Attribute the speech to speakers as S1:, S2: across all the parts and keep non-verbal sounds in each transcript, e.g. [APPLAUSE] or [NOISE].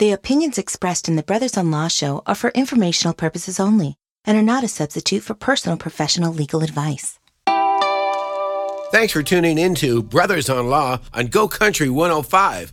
S1: The opinions expressed in the Brothers on Law show are for informational purposes only and are not a substitute for personal professional legal advice.
S2: Thanks for tuning in to Brothers on Law on Go Country 105.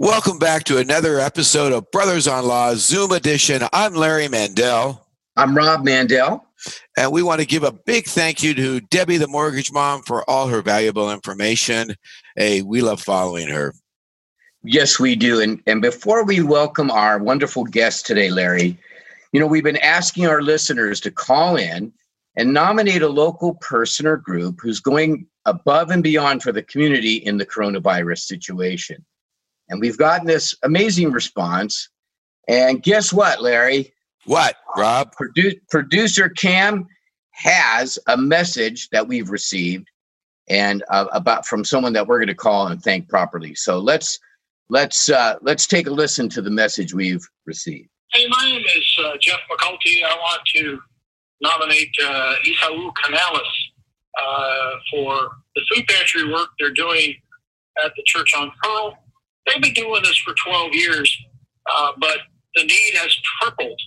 S3: Welcome back to another episode of Brothers on Law Zoom edition. I'm Larry Mandel.
S4: I'm Rob Mandel.
S3: And we want to give a big thank you to Debbie, the mortgage mom, for all her valuable information. Hey, we love following her.
S4: Yes, we do. And, and before we welcome our wonderful guest today, Larry, you know, we've been asking our listeners to call in and nominate a local person or group who's going above and beyond for the community in the coronavirus situation. And we've gotten this amazing response. And guess what, Larry?
S3: What, Rob?
S4: Produ- producer Cam has a message that we've received and uh, about from someone that we're going to call and thank properly. So let's let's uh, let's take a listen to the message we've received.
S5: Hey, my name is uh, Jeff McCulty. I want to nominate uh, Isaul Canales uh, for the food pantry work they're doing at the church on Pearl they've been doing this for 12 years, uh, but the need has tripled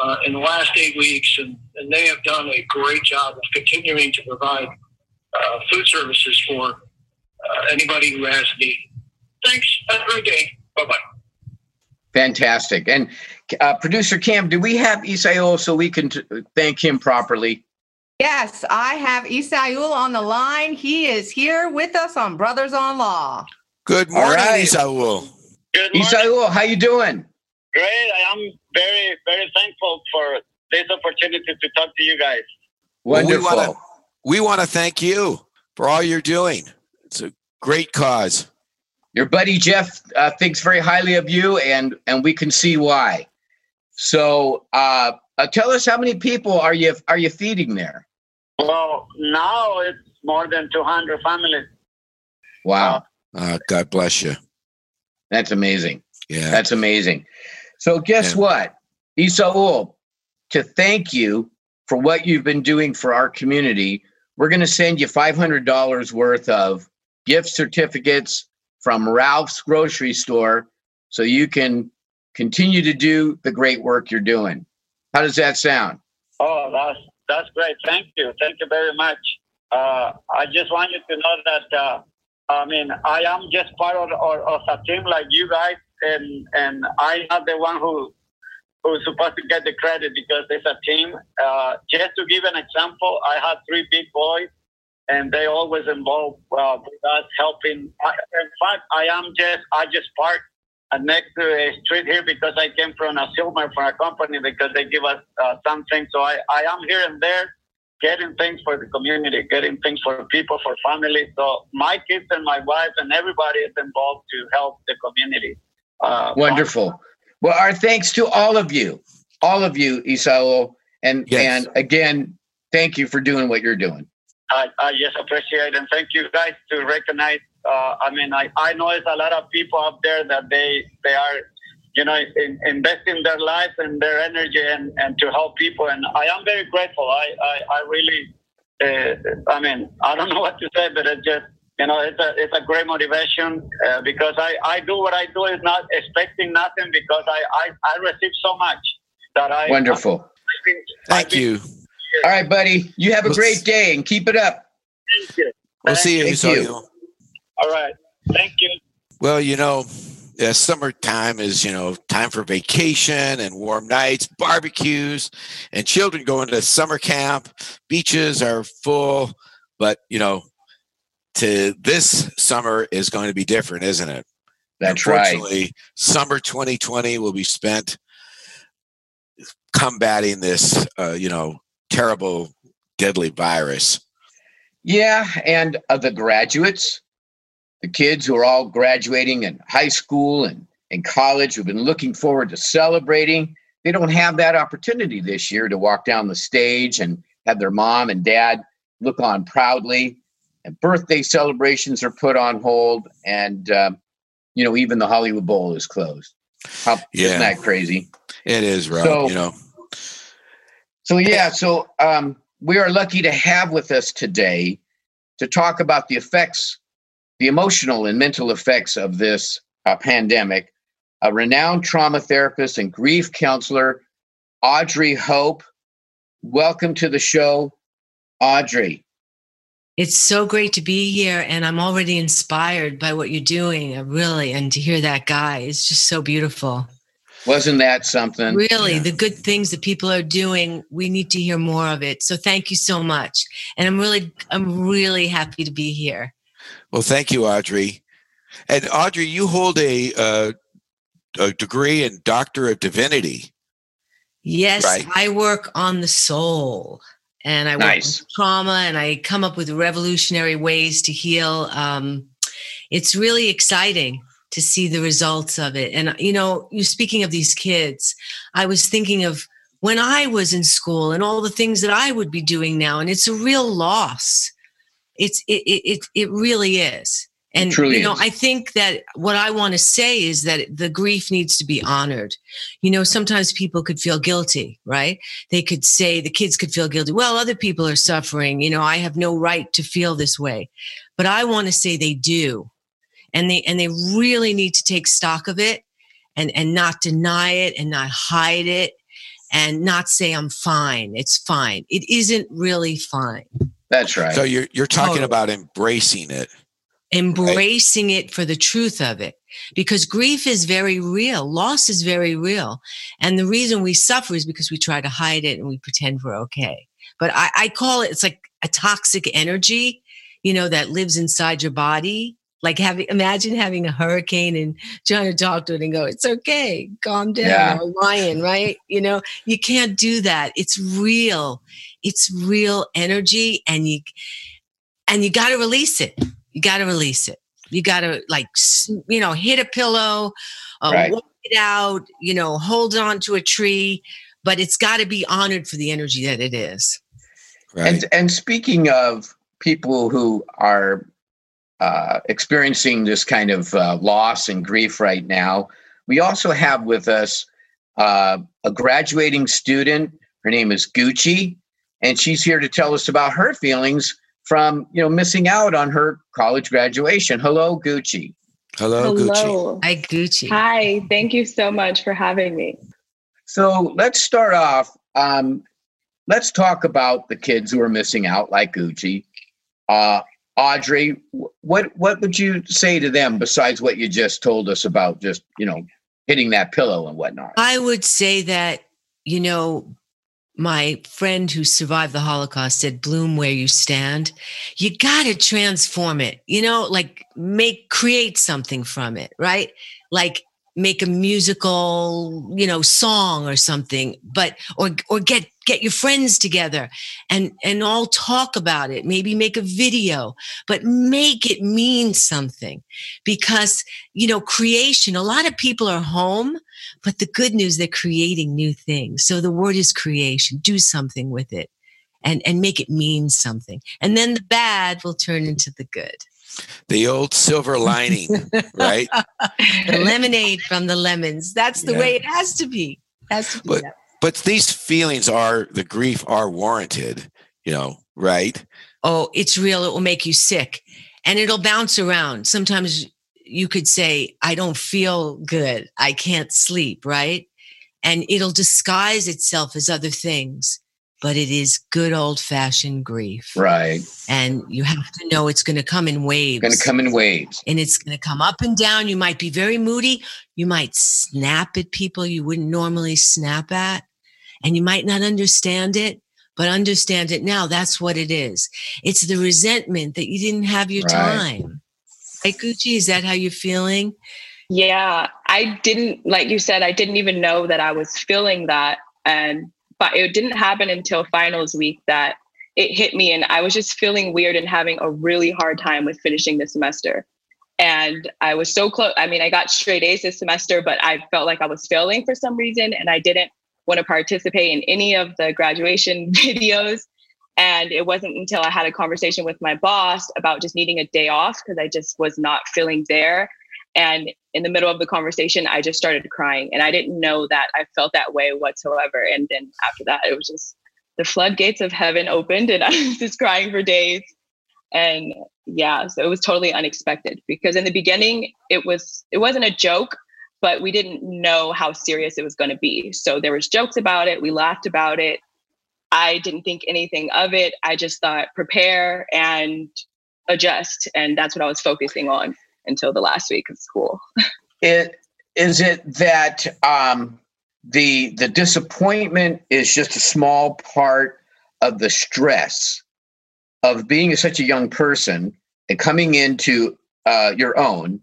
S5: uh, in the last eight weeks, and, and, they have done a great job of continuing to provide uh, food services for uh, anybody who has need. Thanks. Have a great day. Bye bye.
S4: Fantastic. And uh, producer Cam, do we have Isaiah so we can t- thank him properly?
S6: Yes, I have Isaul on the line. He is here with us on Brothers on Law.
S3: Good morning, right. Isaul.
S5: Good morning. Isaul,
S4: how you doing?
S5: Great. I am very, very thankful for this opportunity to talk to you guys.
S4: Wonderful.
S3: Well, we want to thank you for all you're doing. It's a great cause.
S4: Your buddy Jeff uh, thinks very highly of you, and and we can see why. So, uh, uh, tell us how many people are you are you feeding there?
S5: Well, now it's more than 200 families.
S4: Wow.
S3: Uh, God bless you.
S4: That's amazing.
S3: Yeah.
S4: That's amazing. So guess yeah. what? Isaul, to thank you for what you've been doing for our community, we're going to send you $500 worth of gift certificates from Ralph's grocery store so you can continue to do the great work you're doing. How does that sound?
S5: Oh, that's that's great. Thank you. Thank you very much. Uh, I just want you to know that uh, I mean, I am just part of, of, a team like you guys, and and I'm the one who who's supposed to get the credit because it's a team. Uh, just to give an example, I have three big boys, and they always involved uh, with us helping. I, in fact, I am just I just parked next to a street here because I came from a silver for a company because they give us uh, something. So I, I am here and there getting things for the community, getting things for people, for families. So my kids and my wife and everybody is involved to help the community.
S4: Uh, Wonderful. Well, our thanks to all of you, all of you, Isaul, and yes. and again, thank you for doing what you're doing.
S5: I, I just appreciate and thank you guys to recognize. Uh, I mean, I, I know there's a lot of people out there that they they are you know, in, investing their life and their energy and, and to help people. And I am very grateful. I, I, I really, uh, I mean, I don't know what to say, but it's just, you know, it's a, it's a great motivation uh, because I, I do what I do is not expecting nothing because I, I, I receive so much that I.
S4: Wonderful.
S3: I've been, Thank I've been, you.
S4: All right, buddy. You have a great day and keep it up.
S5: Thank you.
S3: We'll see you.
S4: Thank you.
S3: you.
S5: All right. Thank you.
S3: Well, you know, uh, summertime is you know time for vacation and warm nights barbecues and children going to summer camp. Beaches are full but you know to this summer is going to be different isn't it?
S4: That's Unfortunately,
S3: right summer 2020 will be spent combating this uh, you know terrible deadly virus.
S4: Yeah and uh, the graduates the kids who are all graduating in high school and in college who've been looking forward to celebrating. They don't have that opportunity this year to walk down the stage and have their mom and dad look on proudly. And birthday celebrations are put on hold, and uh, you know even the Hollywood Bowl is closed. How,
S3: Yeah.
S4: Isn't that crazy?
S3: It is, right?
S4: So-
S3: you know,
S4: So yeah, so um, we are lucky to have with us today to talk about the effects, the emotional and mental effects of this uh, pandemic. A renowned trauma therapist and grief counselor, Audrey Hope. Welcome to the show, Audrey.
S7: It's so great to be here, and I'm already inspired by what you're doing. uh, Really, and to hear that guy is just so beautiful.
S4: Wasn't that something?
S7: Really,
S3: Yeah.
S7: the good things that people are doing, we need to hear more of it. So thank you so much, and I'm really, I'm really happy to be here.
S3: Well, thank you, Audrey. And Audrey, you hold a, uh, a degree in Doctor of Divinity.
S7: Yes,
S3: Right.
S7: I work on the soul, and I work
S4: Nice.
S7: on trauma, and I come up with revolutionary ways to heal. Um, it's really exciting to see the results of it. And you know, you speaking of these kids, I was thinking of when I was in school and all the things that I would be doing now, and it's a real loss. It's it it it, really is. And you know,
S4: is.
S7: I think that what I want to say is that the grief needs to be honored. You know, sometimes people could feel guilty, right? They could say the kids could feel guilty. Well, other people are suffering. You know, I have no right to feel this way. But I want to say they do. And they and they really need to take stock of it and and not deny it and not hide it and not say I'm fine. It's fine. It isn't really fine.
S4: That's right.
S3: So you're you're talking
S7: Totally.
S3: about embracing it.
S7: embracing it for the truth of it. Because grief is very real. Loss is very real. And the reason we suffer is because we try to hide it and we pretend we're okay. But i, I call it it's like a toxic energy you know that lives inside your body. Like having imagine having a hurricane and trying to talk to it and go it's okay. Calm down.
S4: Yeah.
S7: lion right? You know you can't do that. It's real it's real energy and you and you got to release it you got to release it you got to like you know hit a pillow uh,
S4: Right.
S7: walk it out you know hold on to a tree but it's got to be honored for the energy that it is
S3: Right.
S4: And and speaking of people who are uh, experiencing this kind of uh, loss and grief right now, we also have with us uh, a graduating student. Her name is Gucci, and she's here to tell us about her feelings from you know missing out on her college graduation. Hello, Gucci.
S3: Hello, Gucci.
S8: Hello.
S7: hi gucci
S8: Hi, thank you so much for having me.
S4: So let's start off. Um, let's talk about the kids who are missing out, like Gucci. Uh, Audrey, what what would you say to them besides what you just told us about just you know hitting that pillow and whatnot?
S7: i would say that you know my friend who survived the holocaust said bloom where you stand. You got to transform it you know like make create something from it right? Like make a musical you know song or something but or or get get your friends together and and all talk about it maybe make a video but make it mean something because you know creation a lot of people are home but the good news they're creating new things so the word is creation do something with it and and make it mean something and then the bad will turn into the good
S3: The old silver lining, right? [LAUGHS]
S7: the lemonade from the lemons that's the
S3: Yeah.
S7: way it has to be has to be
S3: But-
S7: that.
S3: But these feelings are the grief are warranted, you know, right?
S7: oh it's real. It will make you sick. And it'll bounce around. Sometimes you could say i don't feel good. I can't sleep right? And it'll disguise itself as other things but it is good old fashioned grief.
S4: Right,
S7: and you have to know it's going to come in waves.
S4: Going to come in waves.
S7: and it's going to come up and down. You might be very moody. You might snap at people you wouldn't normally snap at and you might not understand it but understand it now that's what it is it's the resentment that you didn't have your
S4: Right.
S7: time right gucci is that how you're feeling
S8: Yeah, I didn't, like you said, I didn't even know that I was feeling that. And, but it didn't happen until finals week that it hit me. And I was just feeling weird and having a really hard time with finishing the semester. And I was so close. I mean, I got straight A's this semester, but I felt like I was failing for some reason. And I didn't want to participate in any of the graduation [LAUGHS] videos. And it wasn't until I had a conversation with my boss about just needing a day off because I just was not feeling there. And in the middle of the conversation, I just started crying. And I didn't know that I felt that way whatsoever. And then after that, it was just the floodgates of heaven opened and [LAUGHS] I was just crying for days. And yeah, so it was totally unexpected because in the beginning it was it wasn't a joke, but we didn't know how serious it was going to be. So there was jokes about it, we laughed about it. I didn't think anything of it. I just thought prepare and adjust and that's what I was focusing on until the last week of school. [LAUGHS]
S4: it is it that um the the disappointment is just a small part of the stress of being such a young person and coming into uh, your own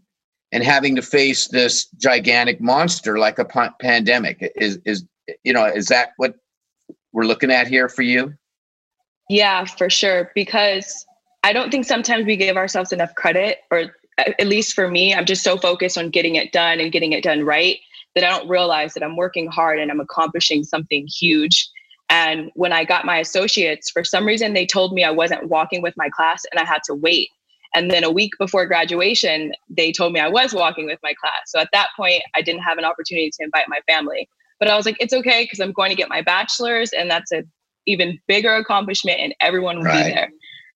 S4: and having to face this gigantic monster like a p- pandemic. Is is you know is that what we're looking at here for you?
S8: Yeah for sure because i don't think sometimes we give ourselves enough credit or at least for me i'm just so focused on getting it done and getting it done right that i don't realize that i'm working hard and i'm accomplishing something huge. And when I got my associates, for some reason, they told me I wasn't walking with my class and I had to wait. And then a week before graduation, they told me I was walking with my class. So at that point, I didn't have an opportunity to invite my family. But I was like, it's okay because I'm going to get my bachelor's, and that's an even bigger accomplishment, and everyone will right. be there.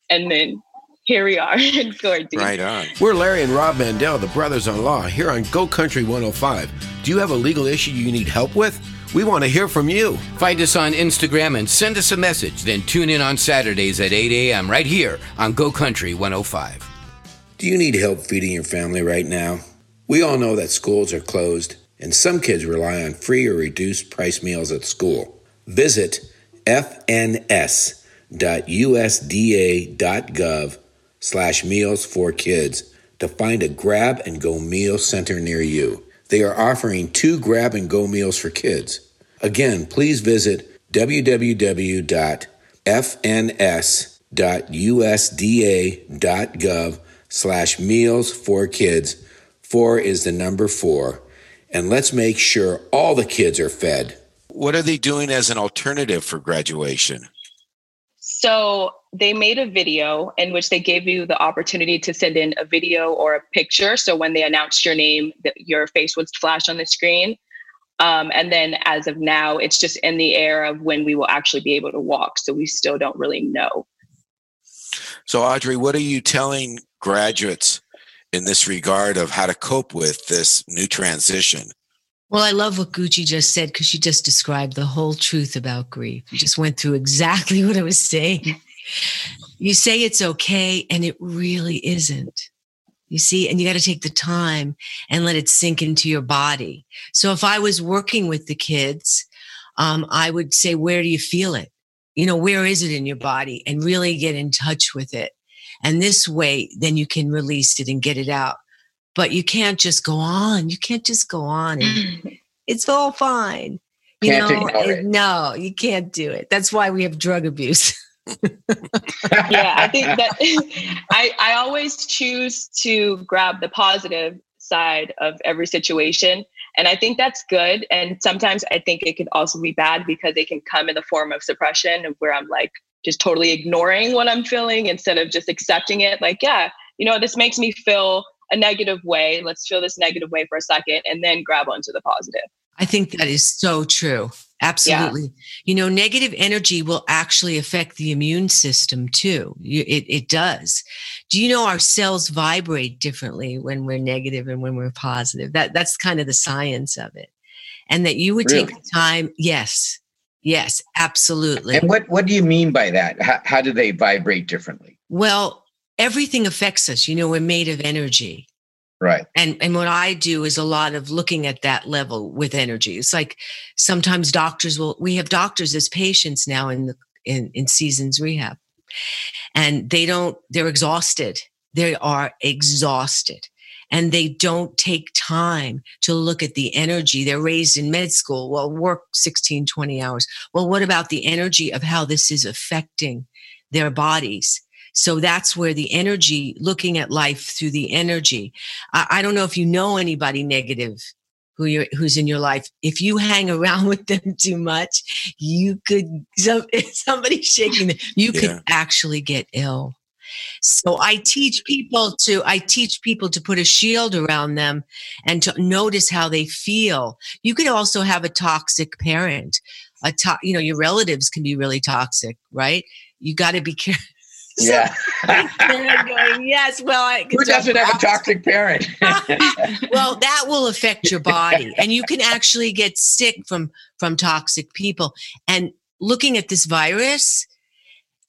S8: And then here we are [LAUGHS] in Gordon.
S2: Right on. We're Larry and Rob Mandel, the brothers in law, here on Go Country 105. Do you have a legal issue you need help with? We want to hear from you.
S9: Find us on Instagram and send us a message. Then tune in on Saturdays at 8 a.m. right here on Go Country 105.
S2: Do you need help feeding your family right now? We all know that schools are closed and some kids rely on free or reduced price meals at school. Visit fns.usda.gov slash meals for kids to find a grab and go meal center near you. They are offering two grab and go meals for kids. Again, please visit www.fns.usda.gov slash meals for kids. Four is the number four. And let's make sure all the kids are fed.
S3: What are they doing as an alternative for graduation?
S8: So they made a video in which they gave you the opportunity to send in a video or a picture. So when they announced your name, your face would flash on the screen. Um, and then as of now, it's just in the air of when we will actually be able to walk. So we still don't really know.
S3: So, Audrey, what are you telling graduates in this regard of how to cope with this new transition?
S7: Well, I love what Gucci just said because she just described the whole truth about grief. You just went through exactly [LAUGHS] what I was saying. You say it's okay, and it really isn't. You see, and you got to take the time and let it sink into your body. So if I was working with the kids, um, I would say, where do you feel it? You know, where is it in your body? And really get in touch with it. And this way, then you can release it and get it out. But you can't just go on. You can't just go on and it's all fine. You can't know, no, you can't do it. That's why we have drug abuse. [LAUGHS]
S8: yeah, I think that [LAUGHS] [LAUGHS] I, I always choose to grab the positive side of every situation. And I think that's good. And sometimes I think it can also be bad because it can come in the form of suppression where I'm like just totally ignoring what I'm feeling instead of just accepting it. Like, yeah, you know, this makes me feel a negative way. Let's feel this negative way for a second and then grab onto the positive.
S7: I think that is so true. Absolutely. Yeah. You know, negative energy will actually affect the immune system too. It, it does. Do you know our cells vibrate differently when we're negative and when we're positive? That that's kind of the science of it. And that you would really? take the time. Yes. Yes, absolutely.
S4: And what, what do you mean by that? How, how do they vibrate differently?
S7: Well, everything affects us. You know, we're made of energy.
S4: Right.
S7: And and what I do is a lot of looking at that level with energy. It's like sometimes doctors will we have doctors as patients now in the in, in seasons rehab. And they don't they're exhausted. They are exhausted. And they don't take time to look at the energy. They're raised in med school. Well, work 16, 20 hours. Well, what about the energy of how this is affecting their bodies? So that's where the energy, looking at life through the energy. I, I don't know if you know anybody negative who you who's in your life. If you hang around [LAUGHS] with them too much, you could some, [LAUGHS] somebody shaking them, you
S3: Yeah.
S7: could actually get ill. So I teach people to I teach people to put a shield around them and to notice how they feel. You could also have a toxic parent. A to, you know your relatives can be really toxic, right? You got to be [LAUGHS] careful.
S4: Yeah. [LAUGHS]
S7: going, yes, well, I
S4: Who doesn't have a toxic parent? [LAUGHS]
S7: well that will affect your body and you can actually get sick from from toxic people and looking at this virus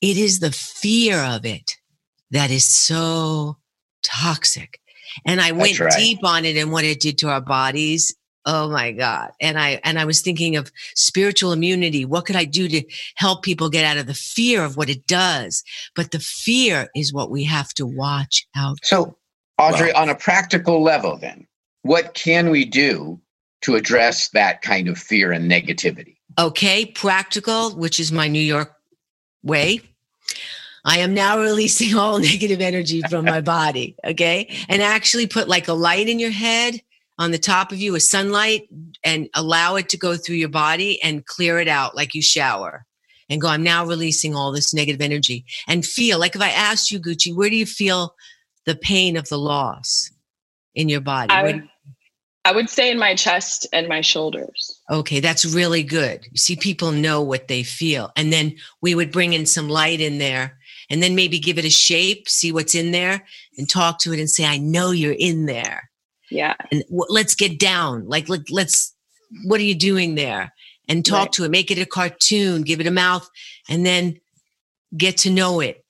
S7: it is the fear of it that is so toxic and i went
S4: right.
S7: deep on it and what it did to our bodies oh my god and i and i was thinking of spiritual immunity what could i do to help people get out of the fear of what it does but the fear is what we have to watch out
S4: so, Audrey, on a practical level, then, what can we do to address that kind of fear and negativity?
S7: Okay, practical, which is my New York way. I am now [LAUGHS] releasing all negative energy from my body. Okay. And actually put like a light in your head on the top of you, a sunlight, and allow it to go through your body and clear it out like you shower. And go, I'm now releasing all this negative energy and feel like if I asked you, Gucci, where do you feel the pain of the loss in your body?
S8: I would, I would say in my chest and my shoulders.
S7: Okay, that's really good. You see, people know what they feel. And then we would bring in some light in there and then maybe give it a shape, see what's in there, and talk to it and say, I know you're in there.
S8: Yeah.
S7: And w- let's get down. Like, let, let's, what are you doing there? And talk
S8: Right.
S7: to it, make it a cartoon, give it a mouth, and then get to know it.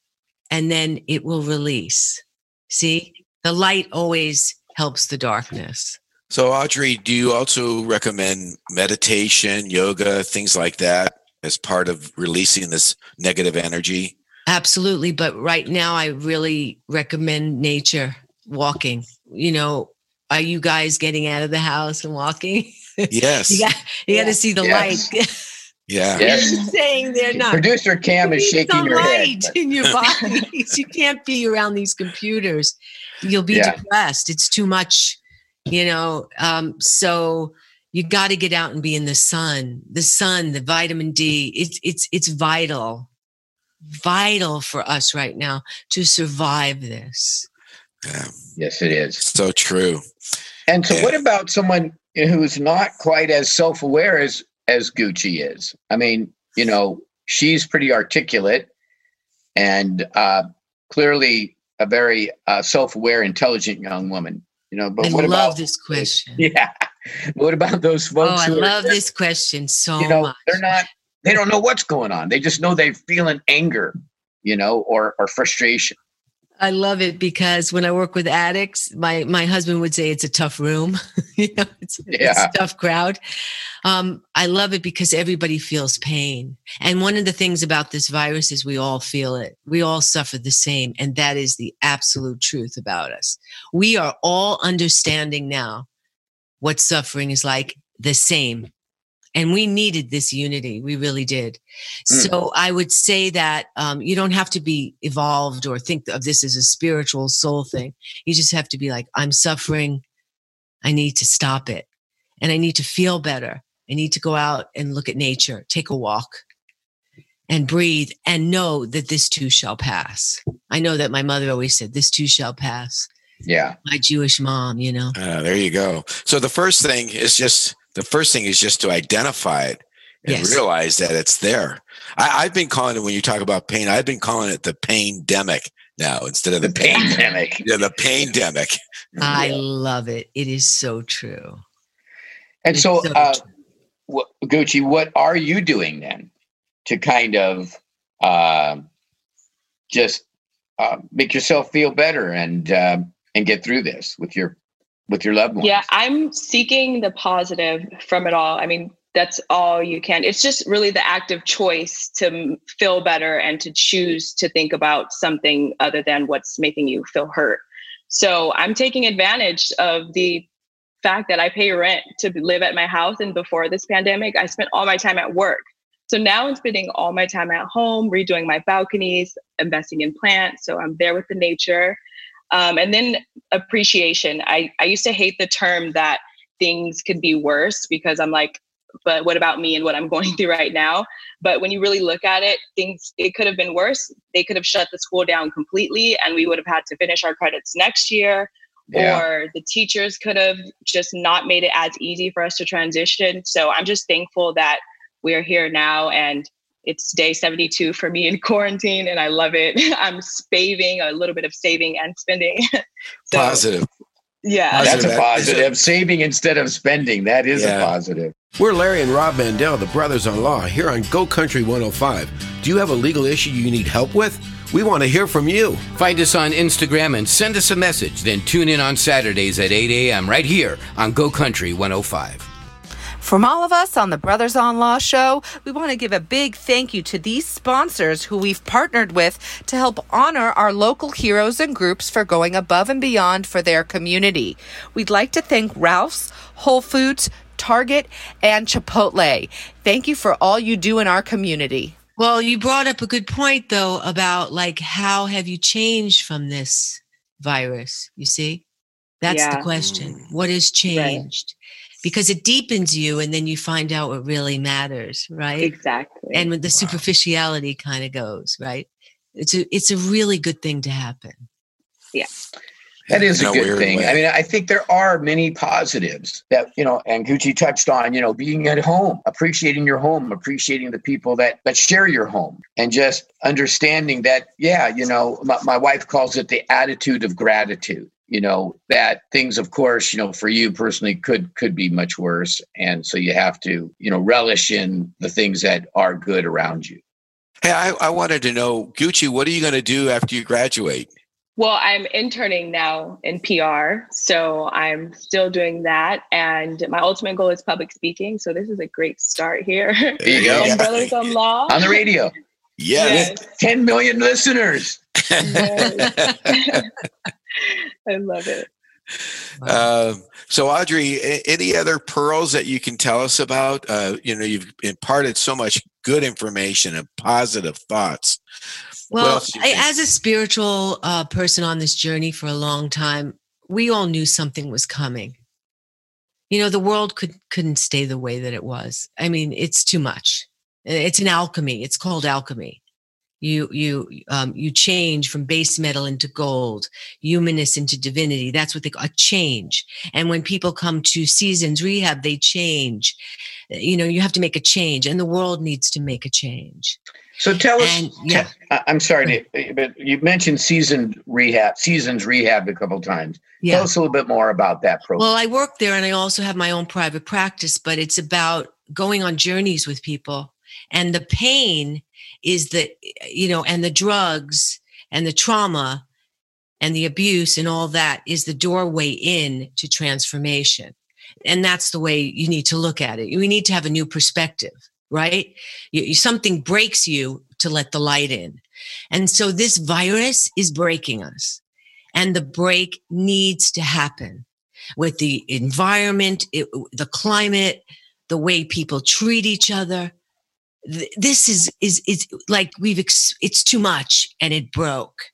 S7: And then it will release. See, the light always helps the darkness.
S3: So, Audrey, do you also recommend meditation, yoga, things like that as part of releasing this negative energy?
S7: Absolutely. But right now, I really recommend nature, walking. You know, are you guys getting out of the house and walking?
S3: Yes. [LAUGHS]
S7: you got, you got to see the
S4: Yes.
S7: light. [LAUGHS]
S3: Yeah.
S4: Yes.
S7: You're saying they're not.
S4: Producer Cam is
S7: You need
S4: shaking
S7: some
S4: her head.
S7: light in your [LAUGHS] bodies. you can't be around these computers. You'll be
S4: Yeah.
S7: depressed. It's too much, you know. Um, so you got to get out and be in the sun. The sun, the vitamin D. It's it's it's vital, vital for us right now to survive this.
S3: yeah.
S4: Yes, it is.
S3: So true.
S4: And so,
S3: Yeah.
S4: what about someone who's not quite as self-aware as as Gucci is? I mean, you know, she's pretty articulate and uh, clearly a very uh, self-aware, intelligent young woman. You know, but
S7: I
S4: what
S7: love
S4: about
S7: this question. [LAUGHS]
S4: Yeah, what about those folks?
S7: Oh,
S4: folks?
S7: I
S4: who are
S7: love this question so
S4: You know,
S7: much.
S4: they're not. They don't know what's going on. They just know they're feeling anger, you know, or or frustration.
S7: I love it because when I work with addicts, my my husband would say it's a tough room. [LAUGHS] you know, it's, it's a tough crowd. Um, I love it because everybody feels pain. And one of the things about this virus is we all feel it. We all suffer the same. And that is the absolute truth about us. We are all understanding now what suffering is like the same. And we needed this unity. We really did.
S4: Mm.
S7: So I would say that um, you don't have to be evolved or think of this as a spiritual soul thing. You just have to be like, I'm suffering. I need to stop it. And I need to feel better. I need to go out and look at nature, take a walk and breathe and know that this too shall pass. I know that my mother always said, This too shall pass.
S4: Yeah,
S7: My Jewish mom, you know.
S3: Uh, there you go. So the first thing is just the first thing is just to identify it and
S7: Yes.
S3: realize that it's there. I, I've been calling it when you talk about pain. I've been calling it the pandemic now instead of the,
S4: the
S3: pain.
S4: pandemic.
S3: Yeah, the pandemic.
S7: I
S4: Yeah.
S7: love it. It is so true.
S4: And
S7: It's
S4: so,
S7: so
S4: uh,
S7: true.
S4: what, Gucci, what are you doing then to kind of uh, just uh, make yourself feel better and uh, and get through this with your with your loved ones?
S8: Yeah, I'm seeking the positive from it all. I mean, that's all you can. It's just really the active choice to feel better and to choose to think about something other than what's making you feel hurt. So I'm taking advantage of the fact that I pay rent to live at my house. And before this pandemic, I spent all my time at work. So now I'm spending all my time at home, redoing my balconies, investing in plants. So I'm there with the nature. Um, and then appreciation. I, I used to hate the term that things could be worse because I'm like, but what about me and what I'm [LAUGHS] going through right now? But when you really look at it, things it could have been worse. They could have shut the school down completely and we would have had to finish our credits next year. Yeah. Or the teachers could have just not made it as easy for us to transition. So I'm just thankful that we are here now and it's day 72 for me in quarantine and I love it. [LAUGHS] I'm saving a little bit of saving and spending. [LAUGHS]
S3: so, Positive.
S8: Yeah.
S4: That's a positive. Saving instead of spending. That is yeah. a positive.
S2: We're Larry and Rob Mandel, the brothers in law, here on Go Country 105. Do you have a legal issue you need help with? We want to hear from you.
S9: Find us on Instagram and send us a message. Then tune in on Saturdays at 8 a.m. right here on Go Country 105.
S6: From all of us on the Brothers on Law show, we want to give a big thank you to these sponsors who we've partnered with to help honor our local heroes and groups for going above and beyond for their community. We'd like to thank Ralph's, Whole Foods, Target, and Chipotle. Thank you for all you do in our community.
S7: Well, you brought up a good point though about like how have you changed from this virus? You see? That's yeah. the question. What has changed? Right because it deepens you and then you find out what really matters right
S8: exactly
S7: and when the wow. superficiality kind of goes right it's a it's a really good thing to happen
S8: yeah
S4: that is a good thing. Way. I mean, I think there are many positives that, you know, and Gucci touched on, you know, being at home, appreciating your home, appreciating the people that, that share your home, and just understanding that, yeah, you know, my, my wife calls it the attitude of gratitude you know that things of course you know for you personally could could be much worse. And so you have to you know relish in the things that are good around you.
S3: Hey i, I wanted to know gucci what are you going to do after you graduate?
S8: Well i'm interning now in pr so i'm still doing that. And my ultimate goal is public speaking so this is a great start here.
S4: There you go. [LAUGHS]
S8: Brothers on law.
S4: On the radio.
S3: Yes. yes.
S4: 10 million listeners.
S8: yes. [LAUGHS] [LAUGHS] [LAUGHS] I love it.
S3: Uh, so, Audrey, any other pearls that you can tell us about? Uh, you know, you've imparted so much good information and positive thoughts.
S7: Well, I, as a spiritual uh, person on this journey for a long time, we all knew something was coming. You know, the world could couldn't stay the way that it was. I mean, it's too much. It's an alchemy. It's called alchemy you you um, you change from base metal into gold humanness into divinity. That's what they call a change. And when people come to seasons rehab they change. You know you have to make a change and the world needs to make a change.
S4: So tell us and, yeah. i'm sorry but you mentioned seasoned rehab seasons rehab a couple times. Yeah. tell us a little bit more about that program.
S7: Well i work there and i also have my own private practice but it's about going on journeys with people and the pain is the you know and the drugs and the trauma and the abuse and all that is the doorway in to transformation. And that's the way you need to look at it. We need to have a new perspective right? You, something breaks you to let the light in. And so this virus is breaking us. And the break needs to happen with the environment it, the climate the way people treat each other this is is is like we've ex- it's too much and it broke.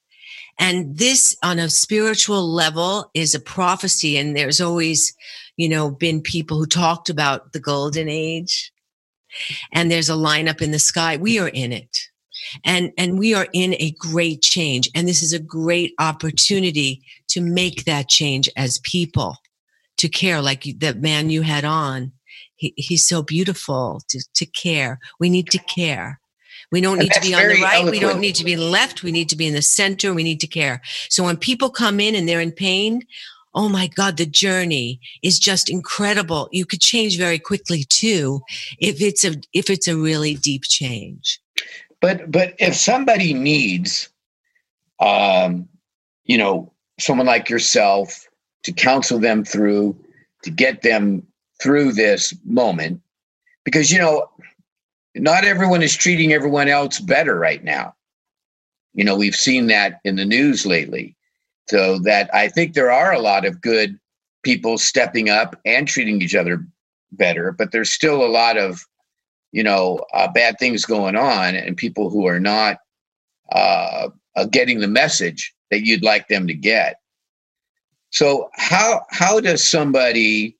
S7: And this on a spiritual level is a prophecy and there's always you know been people who talked about the golden age. And there's a lineup in the sky. We are in it. And and we are in a great change. And this is a great opportunity to make that change as people to care like the man you had on he, he's so beautiful to, to care. We need to care. We don't need to be on the right. Eloquent. We don't need to be left. We need to be in the center. We need to care. So when people come in and they're in pain, oh my God, the journey is just incredible. You could change very quickly too if it's a if it's a really deep change.
S4: But but if somebody needs um, you know, someone like yourself to counsel them through, to get them through this moment because you know not everyone is treating everyone else better right now you know we've seen that in the news lately so that i think there are a lot of good people stepping up and treating each other better but there's still a lot of you know, uh, bad things going on and people who are not uh, uh, getting the message that you'd like them to get. So how how does somebody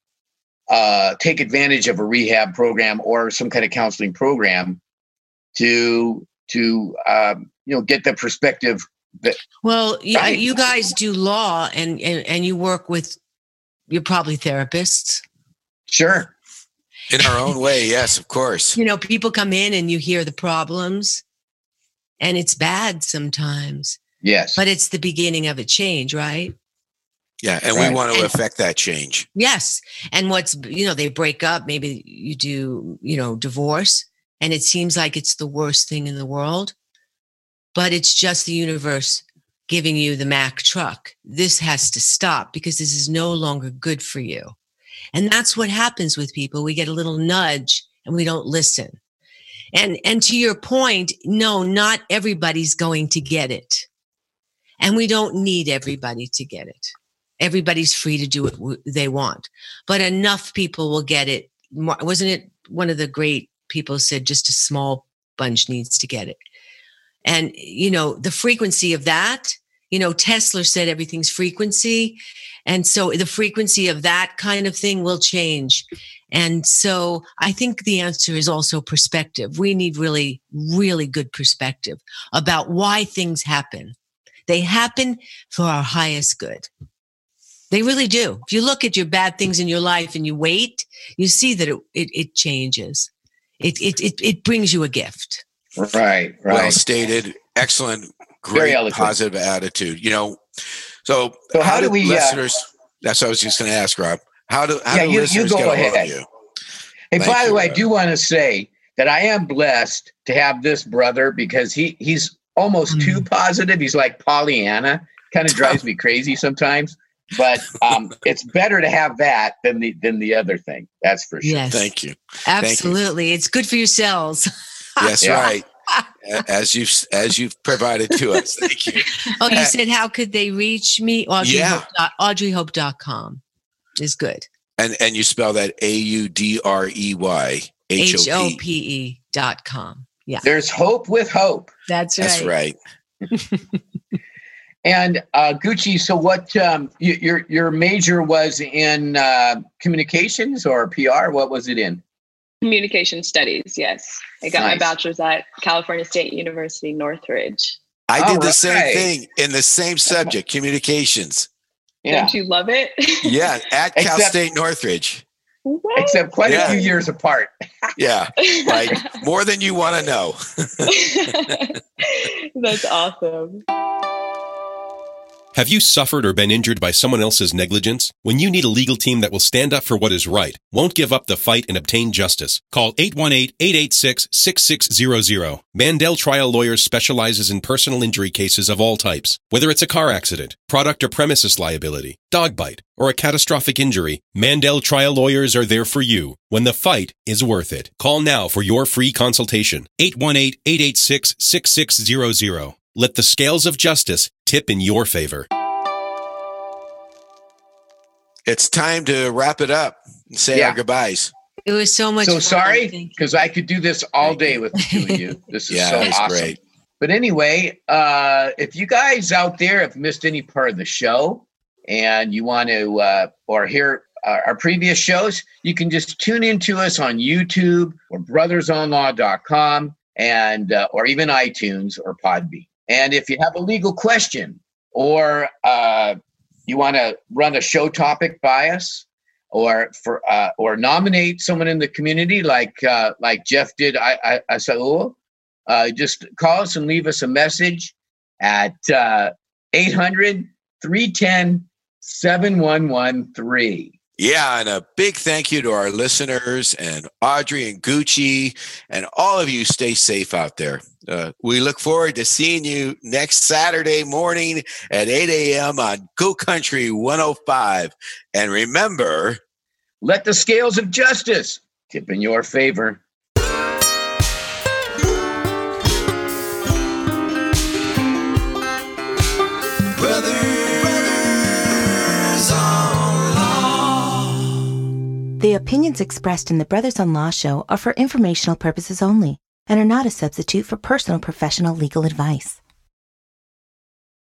S4: uh, take advantage of a rehab program or some kind of counseling program to to um, you know get the perspective that
S7: well you,
S4: Right.
S7: you guys do law and, and and you work with you're probably therapists
S4: sure
S3: In our own way, yes, of course.
S7: you know people come in and you hear the problems and it's bad sometimes
S4: yes
S7: but it's the beginning of a change right
S3: Yeah, and
S4: Right.
S3: we want to
S7: And-
S3: affect that change.
S7: yes and what's you know they break up maybe you do you know divorce and it seems like it's the worst thing in the world but it's just the universe giving you the Mack truck. This has to stop because this is no longer good for you. And that's what happens with people. We get a little nudge and we don't listen. And and to your point no not everybody's going to get it. And we don't need everybody to get it everybody's free to do what they want. But enough people will get it. Wasn't it one of the great people said just a small bunch needs to get it? And you know the frequency of that you know tesla said everything's frequency. And so the frequency of that kind of thing will change. And so i think the answer is also perspective. We need really really good perspective about why things happen. They happen for our highest good they really do. If you look at your bad things in your life and you wait, you see that it it, it changes. It, it it it brings you a gift.
S4: right
S3: Well stated. Excellent.
S4: Very
S3: Great positive attitude. You know, so,
S4: So how do we, uh,
S3: listeners? that's what I was just going to ask, Rob. How do how
S4: Yeah,
S3: do
S4: you- you
S3: listeners
S4: go
S3: get a
S4: ahead.
S3: of you?
S4: Hey,
S3: Thank
S4: by the
S3: you,
S4: way, I do want to say that I am blessed to have this brother because he he's almost
S7: Mm.
S4: too positive. He's like Pollyanna, kind of drives me crazy sometimes. But [LAUGHS] um, it's better to have that than the than the other thing. That's for sure.
S7: Yes,
S3: Thank you. you.
S7: absolutely. It's good for your cells.
S3: Yes, [LAUGHS]
S4: Yeah.
S3: right. As you've as you've provided to us. Thank you. [LAUGHS]
S7: Oh, you
S3: Uh,
S7: said how could they reach me? Audrey
S3: Yeah.
S7: Hope dot- audreyhope.com is good.
S3: And and you spell that A U D R E Y H O P
S7: E dot com. Yeah,
S4: There's hope with hope.
S7: that's right.
S3: That's right.
S4: And uh, Gucci, so what? Um, y- your your major was in uh, communications or PR? What was it in?
S8: Communication studies, yes. I got my bachelor's at California State University, Northridge.
S3: I
S4: All
S3: did the same thing in the same subject, communications.
S4: Yeah,
S8: Don't you love it? [LAUGHS]
S3: Yeah, at Cal
S4: Except-
S3: State Northridge.
S8: What?
S4: except quite
S3: Yeah.
S4: a few years apart.
S3: Yeah, [LAUGHS] like more than you want to know. [LAUGHS]
S8: That's awesome.
S10: Have you suffered or been injured by someone else's negligence? When you need a legal team that will stand up for what is right, won't give up the fight and obtain justice, call 818-886-6600. Mandel Trial Lawyers specializes in personal injury cases of all types. Whether it's a car accident, product or premises liability, dog bite, or a catastrophic injury, Mandel Trial Lawyers are there for you when the fight is worth it. Call now for your free consultation. 818-886-6600. Let the scales of justice tip in your favor.
S3: It's time to wrap it up and say
S4: Yeah.
S3: our goodbyes.
S7: It was so much.
S4: so
S7: fun.
S4: sorry because I could do this all day with the two of you. [LAUGHS] This is
S3: Yeah,
S4: so awesome.
S3: great.
S4: But anyway, uh, if you guys out there have missed any part of the show and you want to uh, or hear uh, our previous shows, you can just tune into us on YouTube or brothersonlaw.com and uh, or even iTunes or Podbean. And if you have a legal question or uh, you want to run a show topic by us or for uh, or nominate someone in the community like uh, like Jeff did I, I, Isaul, uh, just call us and leave us a message at uh, 800 310 7113.
S3: Yeah, and a big thank you to our listeners and Audrey and Gucci and all of you. Stay safe out there. Uh, we look forward to seeing you next Saturday morning at 8 a.m. on Go Country 105. And remember,
S4: Let the scales of justice tip in your favor.
S1: The opinions expressed in the Brothers on Law show are for informational purposes only and are not a substitute for personal professional legal advice.